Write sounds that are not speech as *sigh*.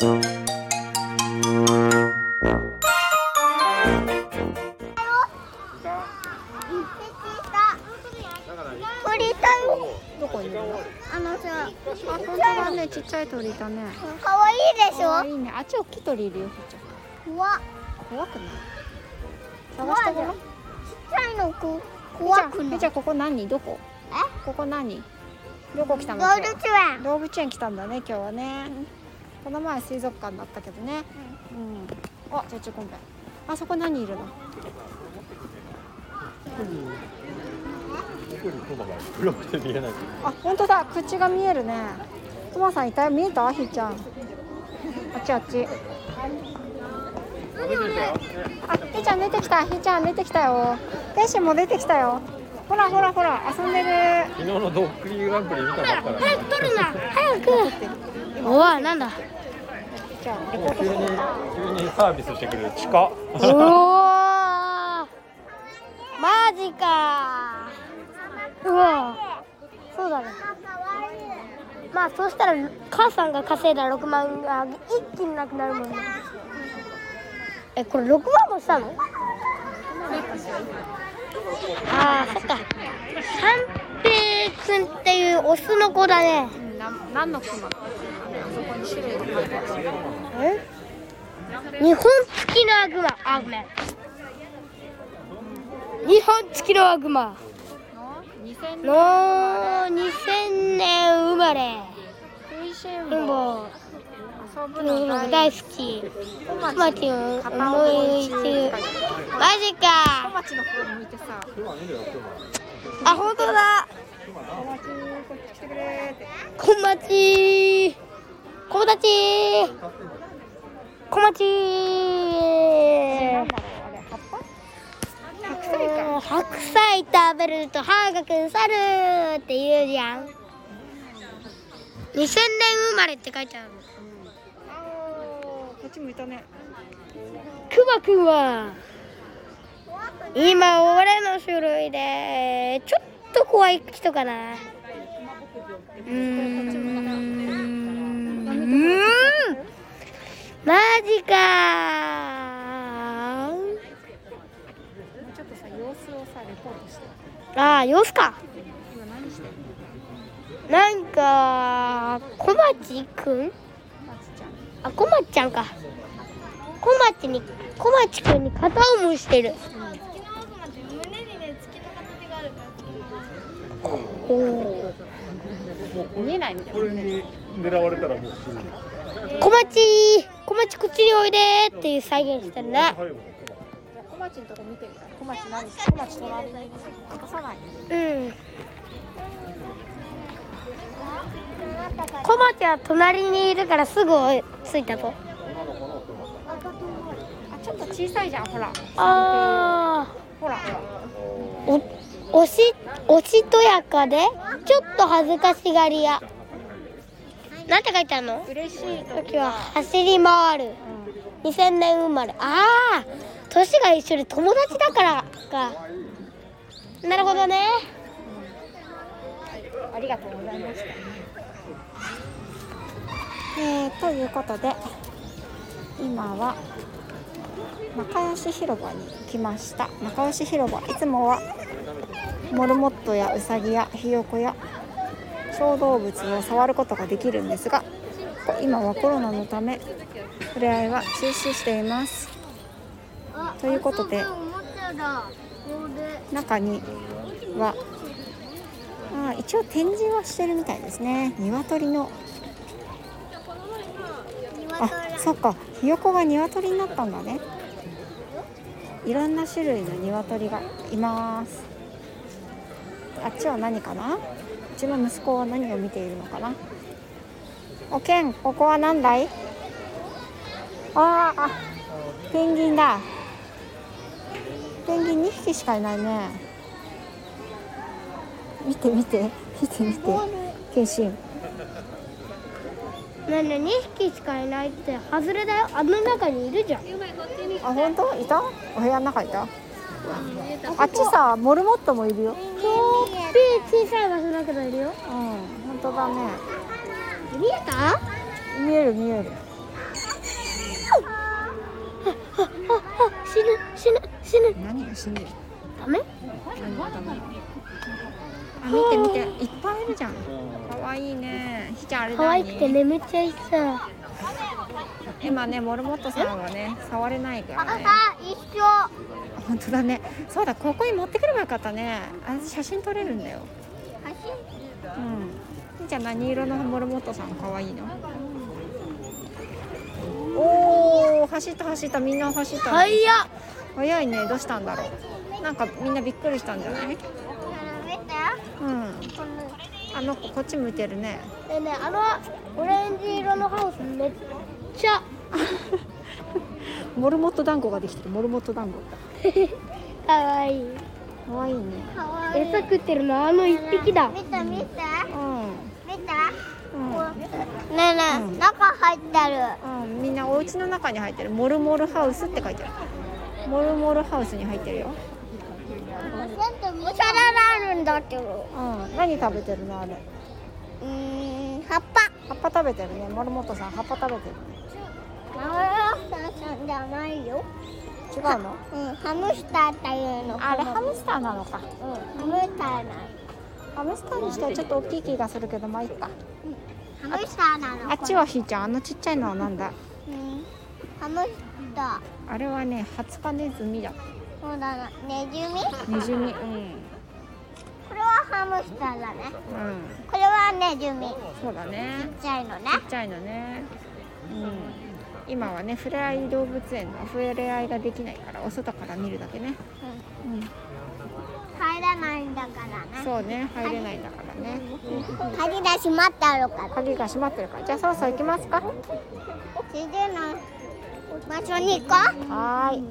どこにいるのあのさあ本当だねちっちゃい鳥いたね。可愛いでしょ？可愛いねあっち大きい鳥いるよ怖っ怖くない？探してごらんちっちゃいのこ怖くない？ひーちゃんここ何？どこ？え？ここ何？どこ来たの？動物園。動物園来たんだね今日はね、この前水族館だったけどね。うん、あじゃあちょこんべあそこ何いるの黒くて見えない。あ本当だ。口が見えるね。トマさんいたよ。見えた？ひーちゃん。あっちあっち。あひーちゃん出てきた。ひーちゃん出てきたよ。天使も出てきたよ。ほらほらほら遊んでる昨日のドッキリグランプリ見たかったら。早く取るな。早く。おわなんだ。急に急にサービスしてくれる地下。おおマジか。うわそうだね。まあそうしたら母さんが稼いだ6万が一気になくなるもんね。えこれ6万もしたの？ああそっか。3くんっていうオスの子だね。な何の。え？日本付きのアグマ。あ、ごめん。日本付きのアグマ。の二千年生まれ。うんぼ。遊ぶの大好き。思い。マジか。の方向いてさ。あ、本当だ。小町。こっち来てくれって小町。小町。小町白菜食べると歯が腐るって言うじゃん。2000年生まれって書いてある。あーこっち向いたね。クマくんは今俺の種類でちょっと怖い人かな。うーん。マジか。ちょっとさ様子をさレポートして。ああ様子か。なんか小町くん？まちちゃん。あ小町ちゃんか。小町に小町くんに片思いしてるお見えないみたいこれに狙われたらもうすぐ小町。小町こっちにおいでっていう再現してるね小町のとこ見てみたい小町何小町隣に。隠さないうん。小町は隣にいるからすぐ追いついたぞあちょっと小さいじゃんほら。あほらほら。ーおおしおしとやかでちょっと恥ずかしがり屋。なんて書いてあるの？嬉しい時時は走り回る。2000年生まれ。ああ年が一緒で友達だからか。なるほどね。ありがとうございました。えー、ということで今は仲良し広場に来ました。仲良し広場いつもはモルモットやウサギやヒヨコや小動物を触ることができるんですが今はコロナのため触れ合いは中止しています。ということで中にはあ一応展示はしてるみたいですね。鶏の。あそっか。ひよこが鶏になったんだね。いろんな種類の鶏がいます。あっちは何かな？うちの息子は何を見ているのかな？おけんここは何だいあーあペンギンだ。ペンギン2匹しかいないね。見て見て。見て見て。ケンシンねえねえ2匹しかいないって外れだよ。あの中にいるじゃん。あ本当？いた？お部屋の中いた？あっちさモルモットもいるよ小さい場所だけどいるよ。うん本当だね。見えた？見える見える。死ぬ死ぬ死ぬ。何が死ぬ？ダメ？何がダメ？あ見て見て。いっぱいいるじゃん。可愛いいね。ひちゃんあれ可愛くて眠っちゃいそう。今ねモルモットさんはね触れないからね。一緒。本当だね。そうだここに持ってくればよかったね。あ写真撮れるんだよ。うん。じゃあ何色のモルモットさんかわいいの？おお走った走った。みんな走った、はいや早いね。どうしたんだろう。なんかみんなびっくりしたんじゃない？うん。あの子こっち向いてるね。ねあのオレンジ色のハウスめっちゃ *laughs* モルモット団子ができてるモルモット団子。*laughs* かわいい。かわいいね。餌食ってるのあの一匹だ。見て見て。うん。見て。うん、ねえねえ、中入ってる。うん、みんなお家の中に入ってる。モルモルハウスって書いてある。モルモルハウスに入ってるよ。お皿があるんだけどうん。何食べてるのあれ？うーん葉っぱ。葉っぱ食べてるね。モルモットさん葉っぱ食べてるマラさんじゃないよ違うの？うんハムスターっていうの。あれハムスターなのか。うんハムスターなハムスターにしてはちょっと大きい気がするけどまあいいか。ハムスターなの。あっちはひーちゃんあのちっちゃいのはなんだ。うんハムスター。あれはねハツカネズミだ。そうだな。ネズミネズミうん。これはハムスターだね。うん。これはネズミちっそうだね。ちゃいのね。ちっちゃいのね。うん今はねふれあい動物園のふれあいができないからお外から見るだけね、うん、うん、入らないんだからね。そうね入れないんだからね。鍵が閉まってるから。鍵が閉まってるから。じゃあそろそろ行きますか。次の場所に行こう。はい。